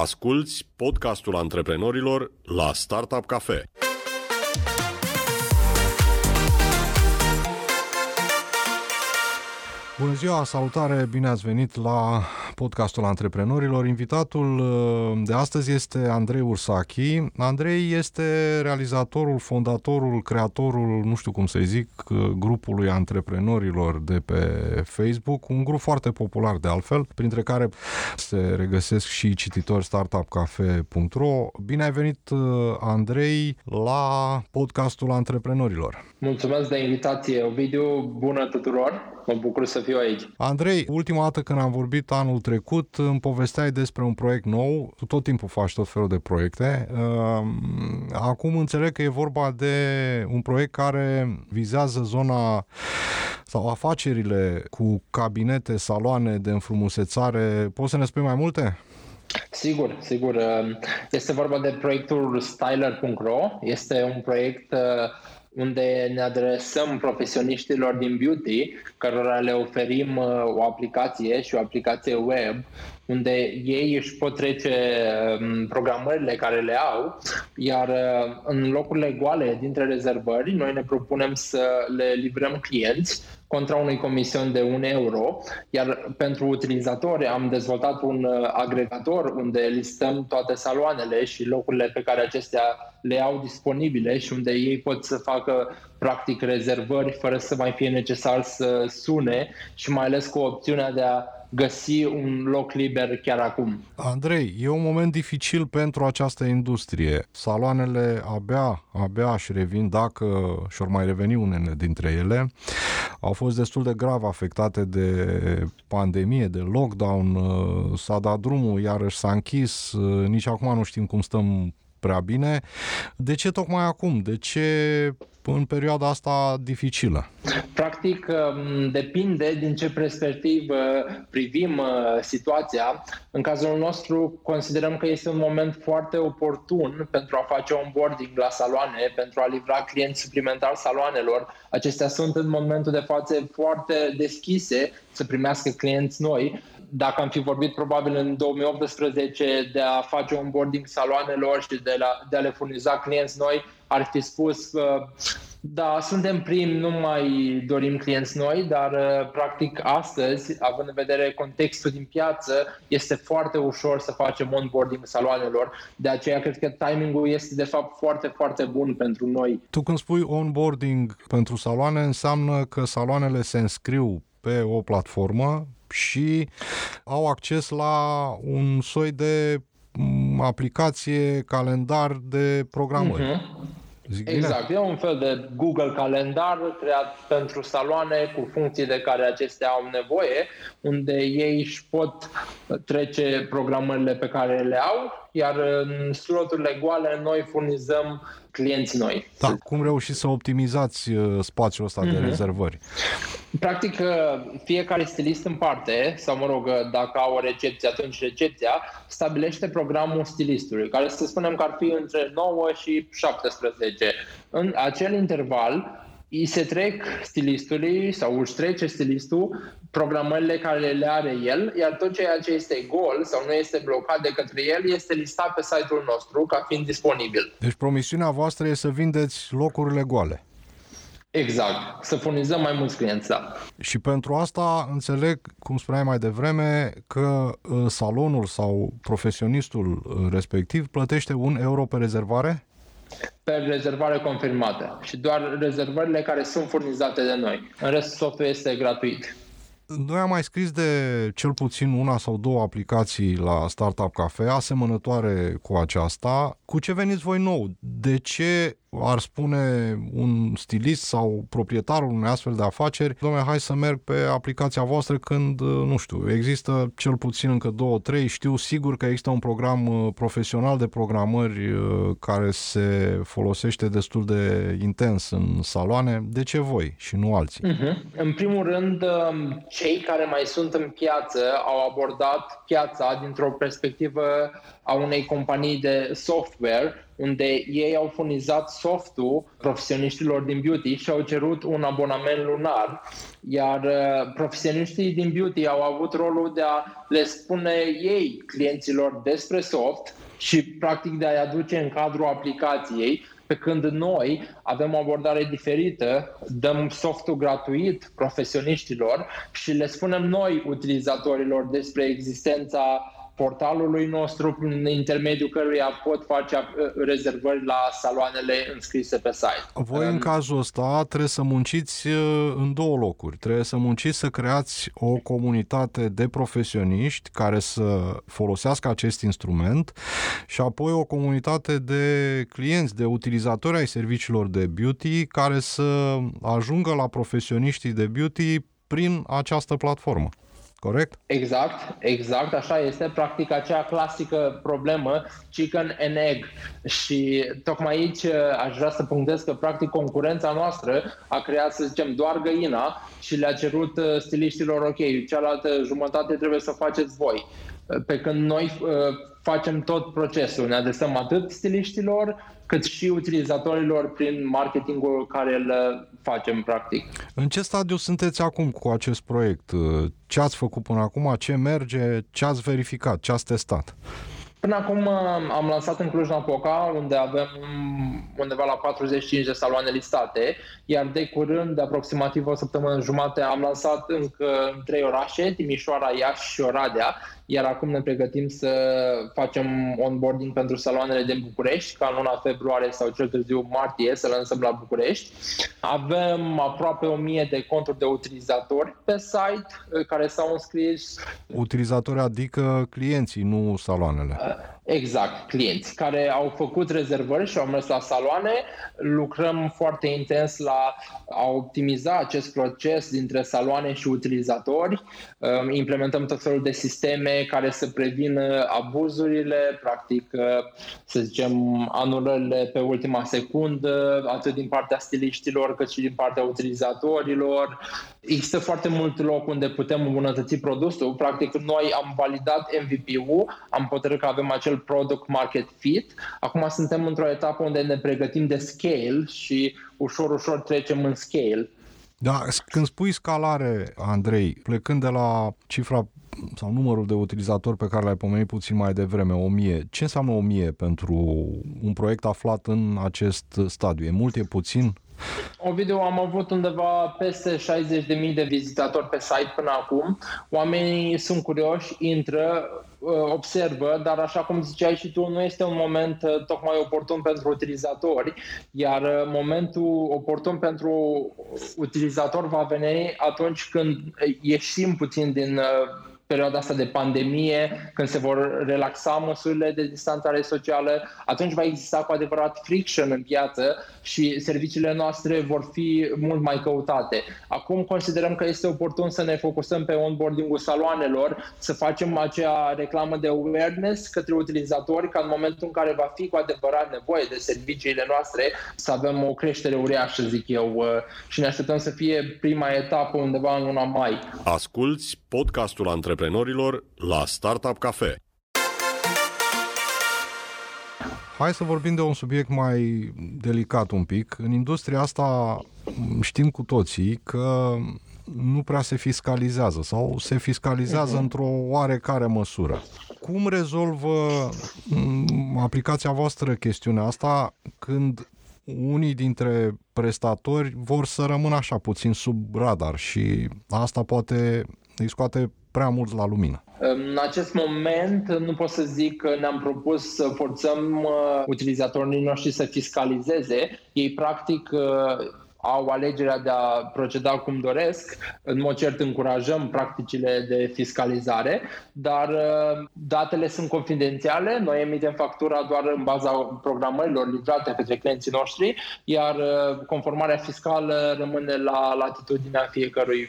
Asculți podcastul antreprenorilor la Startup Cafe. Bună ziua, salutare, bine ați venit la podcastul antreprenorilor. Invitatul uh, de astăzi este Andrei Ursachi. Andrei este realizatorul, fondatorul, creatorul, nu știu cum să zic, uh, grupului antreprenorilor de pe Facebook, un grup foarte popular de altfel, printre care se regăsesc și cititori startupcafe.ro. Bine ai venit, uh, Andrei, la podcastul antreprenorilor. Mulțumesc de invitație, Ovidiu, bună tuturor! Mă bucur să fiu aici. Andrei, ultima dată când am vorbit anul trecut, îmi povesteai despre un proiect nou. Tu tot timpul faci tot felul de proiecte. Ehm, acum înțeleg că e vorba de un proiect care vizează zona sau afacerile cu cabinete, saloane de înfrumusețare. Poți să ne spui mai multe? Sigur, sigur. Este vorba de proiectul styler.ro. Este un proiect unde ne adresăm profesioniștilor din beauty, cărora le oferim uh, o aplicație și o aplicație web, unde ei își pot trece um, programările care le au, iar uh, în locurile goale dintre rezervări, noi ne propunem să le livrăm clienți contra unui comision de 1 euro, iar pentru utilizatori am dezvoltat un uh, agregator unde listăm toate saloanele și locurile pe care acestea le au disponibile și unde ei pot să facă practic rezervări fără să mai fie necesar să sune și mai ales cu opțiunea de a găsi un loc liber chiar acum. Andrei, e un moment dificil pentru această industrie. Saloanele abia, abia își revin, dacă și-or mai reveni unele dintre ele, au fost destul de grav afectate de pandemie, de lockdown, s-a dat drumul, iarăși s-a închis, nici acum nu știm cum stăm prea bine. De ce tocmai acum? De ce în perioada asta dificilă? Practic, um, depinde din ce perspectivă privim uh, situația. În cazul nostru, considerăm că este un moment foarte oportun pentru a face onboarding la saloane, pentru a livra clienți suplimentari saloanelor. Acestea sunt în momentul de față foarte deschise să primească clienți noi dacă am fi vorbit probabil în 2018 de a face onboarding saloanelor și de, la, de a le furniza clienți noi, ar fi spus da, suntem primi, nu mai dorim clienți noi, dar uh, practic astăzi, având în vedere contextul din piață, este foarte ușor să facem onboarding saloanelor. De aceea cred că timingul este de fapt foarte, foarte bun pentru noi. Tu când spui onboarding pentru saloane, înseamnă că saloanele se înscriu pe o platformă și au acces la un soi de mm, aplicație, calendar de programări. Uh-huh. Zic exact, bine? e un fel de Google Calendar creat pentru saloane cu funcții de care acestea au nevoie, unde ei își pot trece programările pe care le au, iar în sloturile goale noi furnizăm clienți noi. Da, cum reușiți să optimizați uh, spațiul ăsta mm-hmm. de mhm. rezervări? Practic, uh, fiecare stilist în parte, sau mă rog, uh, dacă au o recepție, atunci recepția stabilește programul stilistului, care să spunem că ar fi între 9 și 17. În acel interval, îi se trec stilistului sau își trece stilistul programările care le are el, iar tot ceea ce este gol sau nu este blocat de către el este listat pe site-ul nostru ca fiind disponibil. Deci promisiunea voastră este să vindeți locurile goale. Exact, să furnizăm mai mulți clienți, da. Și pentru asta înțeleg, cum spuneai mai devreme, că uh, salonul sau profesionistul uh, respectiv plătește un euro pe rezervare? Pe rezervare confirmată și doar rezervările care sunt furnizate de noi. În rest, software este gratuit. Noi am mai scris de cel puțin una sau două aplicații la Startup Cafe asemănătoare cu aceasta. Cu ce veniți voi nou? De ce ar spune un stilist sau proprietarul unei astfel de afaceri, domnule, hai să merg pe aplicația voastră când, nu știu, există cel puțin încă două, trei, știu sigur că există un program uh, profesional de programări uh, care se folosește destul de intens în saloane. De ce voi și nu alții? Uh-huh. În primul rând, um, cei care mai sunt în piață au abordat piața dintr-o perspectivă a unei companii de software, unde ei au furnizat softul profesioniștilor din beauty și au cerut un abonament lunar, iar uh, profesioniștii din beauty au avut rolul de a le spune ei clienților despre soft și practic de a-i aduce în cadrul aplicației pe când noi avem o abordare diferită, dăm softul gratuit profesioniștilor și le spunem noi utilizatorilor despre existența portalului nostru prin intermediul căruia pot face uh, rezervări la saloanele înscrise pe site. Voi în cazul ăsta trebuie să munciți uh, în două locuri. Trebuie să munciți să creați o comunitate de profesioniști care să folosească acest instrument și apoi o comunitate de clienți, de utilizatori ai serviciilor de beauty care să ajungă la profesioniștii de beauty prin această platformă corect? Exact, exact, așa este, practic acea clasică problemă chicken and egg și tocmai aici uh, aș vrea să punctez că practic concurența noastră a creat, să zicem, doar găina și le-a cerut uh, stiliștilor, ok, cealaltă jumătate trebuie să faceți voi. Uh, pe când noi facem tot procesul, ne adresăm atât stiliștilor, cât și utilizatorilor prin marketingul care îl facem practic. În ce stadiu sunteți acum cu acest proiect? Ce ați făcut până acum? Ce merge? Ce ați verificat? Ce ați testat? Până acum am lansat în Cluj-Napoca, unde avem undeva la 45 de saloane listate, iar de curând, de aproximativ o săptămână jumate, am lansat încă în trei orașe, Timișoara, Iași și Oradea, iar acum ne pregătim să facem onboarding pentru saloanele din București, ca în luna februarie sau cel târziu martie să lansăm la București. Avem aproape 1000 de conturi de utilizatori pe site eh, care s-au înscris. Utilizatori adică clienții, nu saloanele. Exact, clienți care au făcut rezervări și au mers la saloane. Lucrăm foarte intens la a optimiza acest proces dintre saloane și utilizatori. Implementăm tot felul de sisteme care să prevină abuzurile, practic, să zicem, anulările pe ultima secundă, atât din partea stiliștilor cât și din partea utilizatorilor. Există foarte mult loc unde putem îmbunătăți produsul. Practic, noi am validat MVP-ul, am hotărât că avem acel product market fit. Acum suntem într-o etapă unde ne pregătim de scale și ușor, ușor trecem în scale. Da, când spui scalare, Andrei, plecând de la cifra sau numărul de utilizatori pe care l-ai pomenit puțin mai devreme, 1000, ce înseamnă 1000 pentru un proiect aflat în acest stadiu? E mult, e puțin? Ovidiu, am avut undeva peste 60.000 de vizitatori pe site până acum. Oamenii sunt curioși, intră, uh, observă, dar așa cum ziceai și tu, nu este un moment uh, tocmai oportun pentru utilizatori, iar uh, momentul oportun pentru utilizator va veni atunci când ieșim puțin din perioada asta de pandemie, când se vor relaxa măsurile de distanțare socială, atunci va exista cu adevărat friction în piață și serviciile noastre vor fi mult mai căutate. Acum considerăm că este oportun să ne focusăm pe onboarding-ul saloanelor, să facem acea reclamă de awareness către utilizatori, ca în momentul în care va fi cu adevărat nevoie de serviciile noastre, să avem o creștere uriașă, zic eu, uh, și ne așteptăm să fie prima etapă undeva în luna mai. Asculți podcastul antreprenorilor la Startup Cafe. Hai să vorbim de un subiect mai delicat un pic. În industria asta știm cu toții că nu prea se fiscalizează sau se fiscalizează uh-huh. într-o oarecare măsură. Cum rezolvă aplicația voastră chestiunea asta când unii dintre prestatori vor să rămână așa puțin sub radar și asta poate îi scoate prea mult la lumină. În acest moment nu pot să zic că ne-am propus să forțăm uh, utilizatorii noștri să fiscalizeze. Ei practic uh, au alegerea de a proceda cum doresc. În mod cert încurajăm practicile de fiscalizare, dar uh, datele sunt confidențiale. Noi emitem factura doar în baza programărilor livrate către clienții noștri, iar conformarea fiscală rămâne la latitudinea fiecărui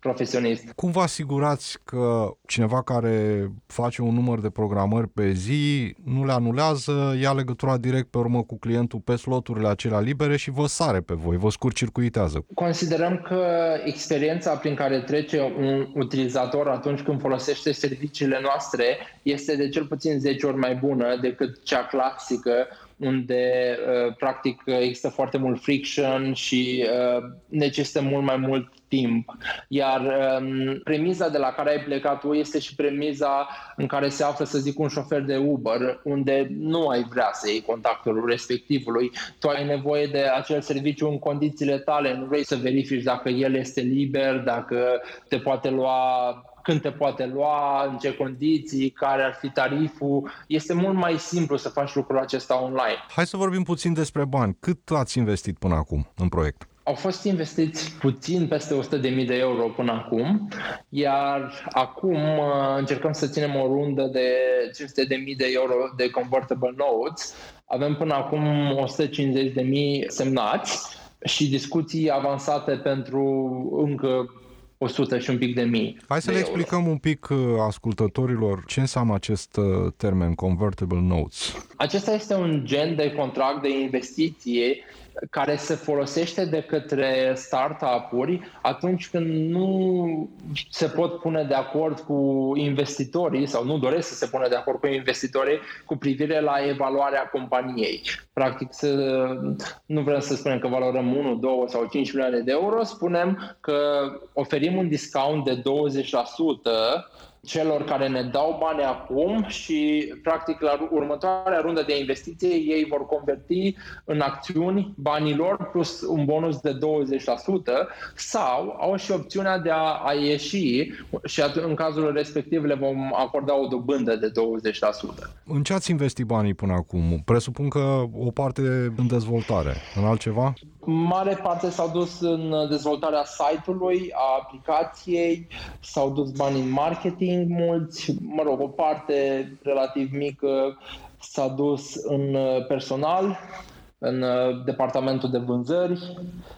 profesionist. Cum vă asigurați că cineva care face un număr de programări pe zi nu le anulează, ia legătura direct pe urmă cu clientul pe sloturile acelea libere și vă sare pe voi, vă scurt-circuitează. Considerăm că experiența prin care trece un utilizator atunci când folosește serviciile noastre este de cel puțin 10 ori mai bună decât cea clasică unde uh, practic există foarte mult friction și uh, necesită mult mai mult timp. Iar um, premiza de la care ai plecat tu este și premiza în care se află, să zic, un șofer de Uber, unde nu ai vrea să iei contactul respectivului. Tu ai nevoie de acel serviciu în condițiile tale, nu vrei să verifici dacă el este liber, dacă te poate lua când te poate lua, în ce condiții, care ar fi tariful. Este mult mai simplu să faci lucrul acesta online. Hai să vorbim puțin despre bani. Cât ați investit până acum în proiect? Au fost investiți puțin peste 100.000 de euro până acum, iar acum uh, încercăm să ținem o rundă de 500.000 de euro de convertible notes. Avem până acum 150.000 semnați și discuții avansate pentru încă 100 și un pic de mii. Hai să le euro. explicăm un pic uh, ascultătorilor ce înseamnă acest uh, termen Convertible Notes. Acesta este un gen de contract de investiție care se folosește de către startup-uri atunci când nu se pot pune de acord cu investitorii sau nu doresc să se pună de acord cu investitorii cu privire la evaluarea companiei. Practic, să, nu vrem să spunem că valorăm 1, 2 sau 5 milioane de euro, spunem că oferim un discount de 20% celor care ne dau bani acum și, practic, la următoarea rundă de investiție ei vor converti în acțiuni banilor plus un bonus de 20% sau au și opțiunea de a, a ieși și în cazul respectiv le vom acorda o dobândă de 20%. În ce ați investit banii până acum? Presupun că o parte în dezvoltare. În altceva? mare parte s-au dus în dezvoltarea site-ului, a aplicației, s-au dus bani în marketing mulți, mă rog, o parte relativ mică s-a dus în personal, în departamentul de vânzări,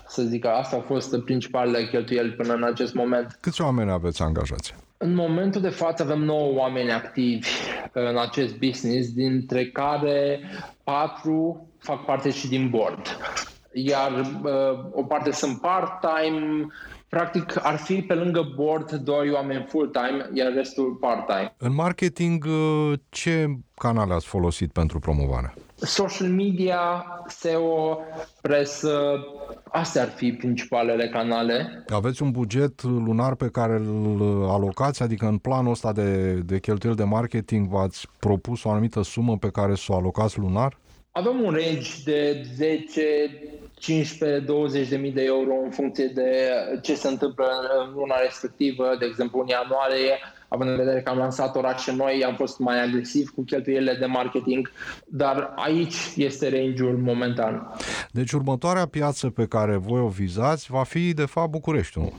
să zic că astea au fost principalele cheltuieli până în acest moment. Câți oameni aveți angajați? În momentul de față avem 9 oameni activi în acest business, dintre care 4 fac parte și din board iar uh, o parte sunt part-time, practic ar fi pe lângă board doi oameni full-time, iar restul part-time. În marketing, uh, ce canale ați folosit pentru promovare? Social media, SEO, presă, astea ar fi principalele canale. Aveți un buget lunar pe care îl alocați, adică în planul ăsta de, de cheltuieli de marketing v-ați propus o anumită sumă pe care să o alocați lunar? Avem un range de 10 15-20 de mii de euro în funcție de ce se întâmplă în luna respectivă, de exemplu în ianuarie, având în vedere că am lansat orașe noi, am fost mai agresiv cu cheltuielile de marketing, dar aici este range-ul momentan. Deci următoarea piață pe care voi o vizați va fi de fapt Bucureștiul.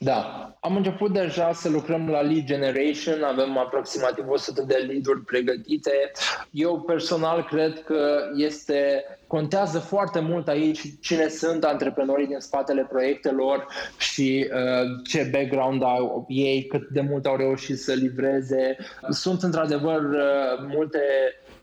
Da, am început deja să lucrăm la lead generation, avem aproximativ 100 de lead-uri pregătite. Eu personal cred că este contează foarte mult aici cine sunt antreprenorii din spatele proiectelor și uh, ce background au ei, cât de mult au reușit să livreze. Sunt într-adevăr uh, multe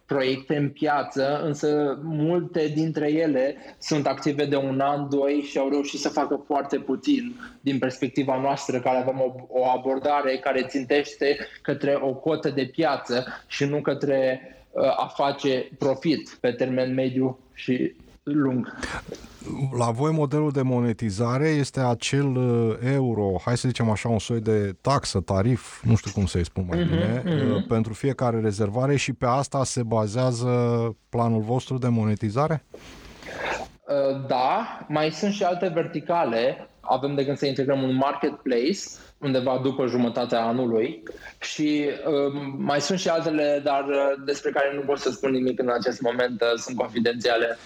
proiecte în piață, însă multe dintre ele sunt active de un an, doi și au reușit să facă foarte puțin din perspectiva noastră, care avem o, o abordare care țintește către o cotă de piață și nu către uh, a face profit pe termen mediu și lung. La voi modelul de monetizare este acel uh, euro, hai să zicem așa, un soi de taxă, tarif, nu știu cum să-i spun mai uh-huh, bine, uh-huh. pentru fiecare rezervare și pe asta se bazează planul vostru de monetizare? Uh, da, mai sunt și alte verticale. Avem de gând să integrăm un marketplace undeva după jumătatea anului și uh, mai sunt și altele, dar uh, despre care nu pot să spun nimic în acest moment, uh, sunt confidențiale.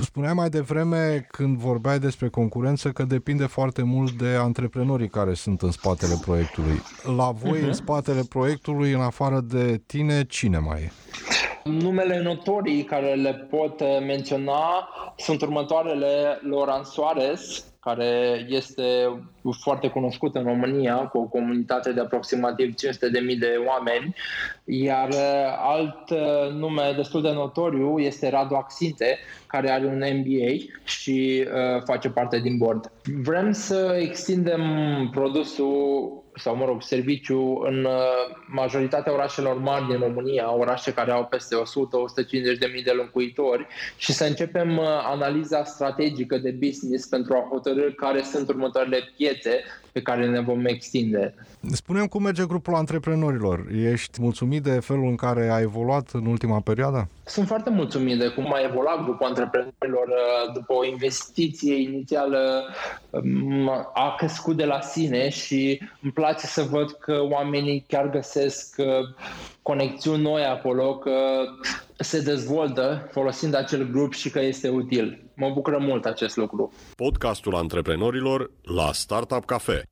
Spuneai mai devreme când vorbeai despre concurență că depinde foarte mult de antreprenorii care sunt în spatele proiectului. La voi, uh-huh. în spatele proiectului, în afară de tine, cine mai e? Numele notorii care le pot uh, menționa sunt următoarele Loran Soares, care este foarte cunoscut în România, cu o comunitate de aproximativ 500.000 de oameni, iar uh, alt uh, nume destul de notoriu este Radu Axinte, care are un MBA și uh, face parte din board. Vrem să extindem produsul sau, mă rog, serviciu în uh, majoritatea orașelor mari din România, orașe care au peste 100-150 de mii de locuitori și să începem uh, analiza strategică de business pentru a hotărâ care sunt următoarele piețe pe care ne vom extinde. Spunem cum merge grupul antreprenorilor. Ești mulțumit de felul în care a evoluat în ultima perioadă? Sunt foarte mulțumit de cum a evoluat grupul antreprenorilor uh, după o investiție inițială um, a crescut de la sine și îmi place să văd că oamenii chiar găsesc uh, conexiuni noi acolo, că se dezvoltă folosind acel grup și că este util. Mă bucură mult acest lucru. Podcastul antreprenorilor la Startup Cafe.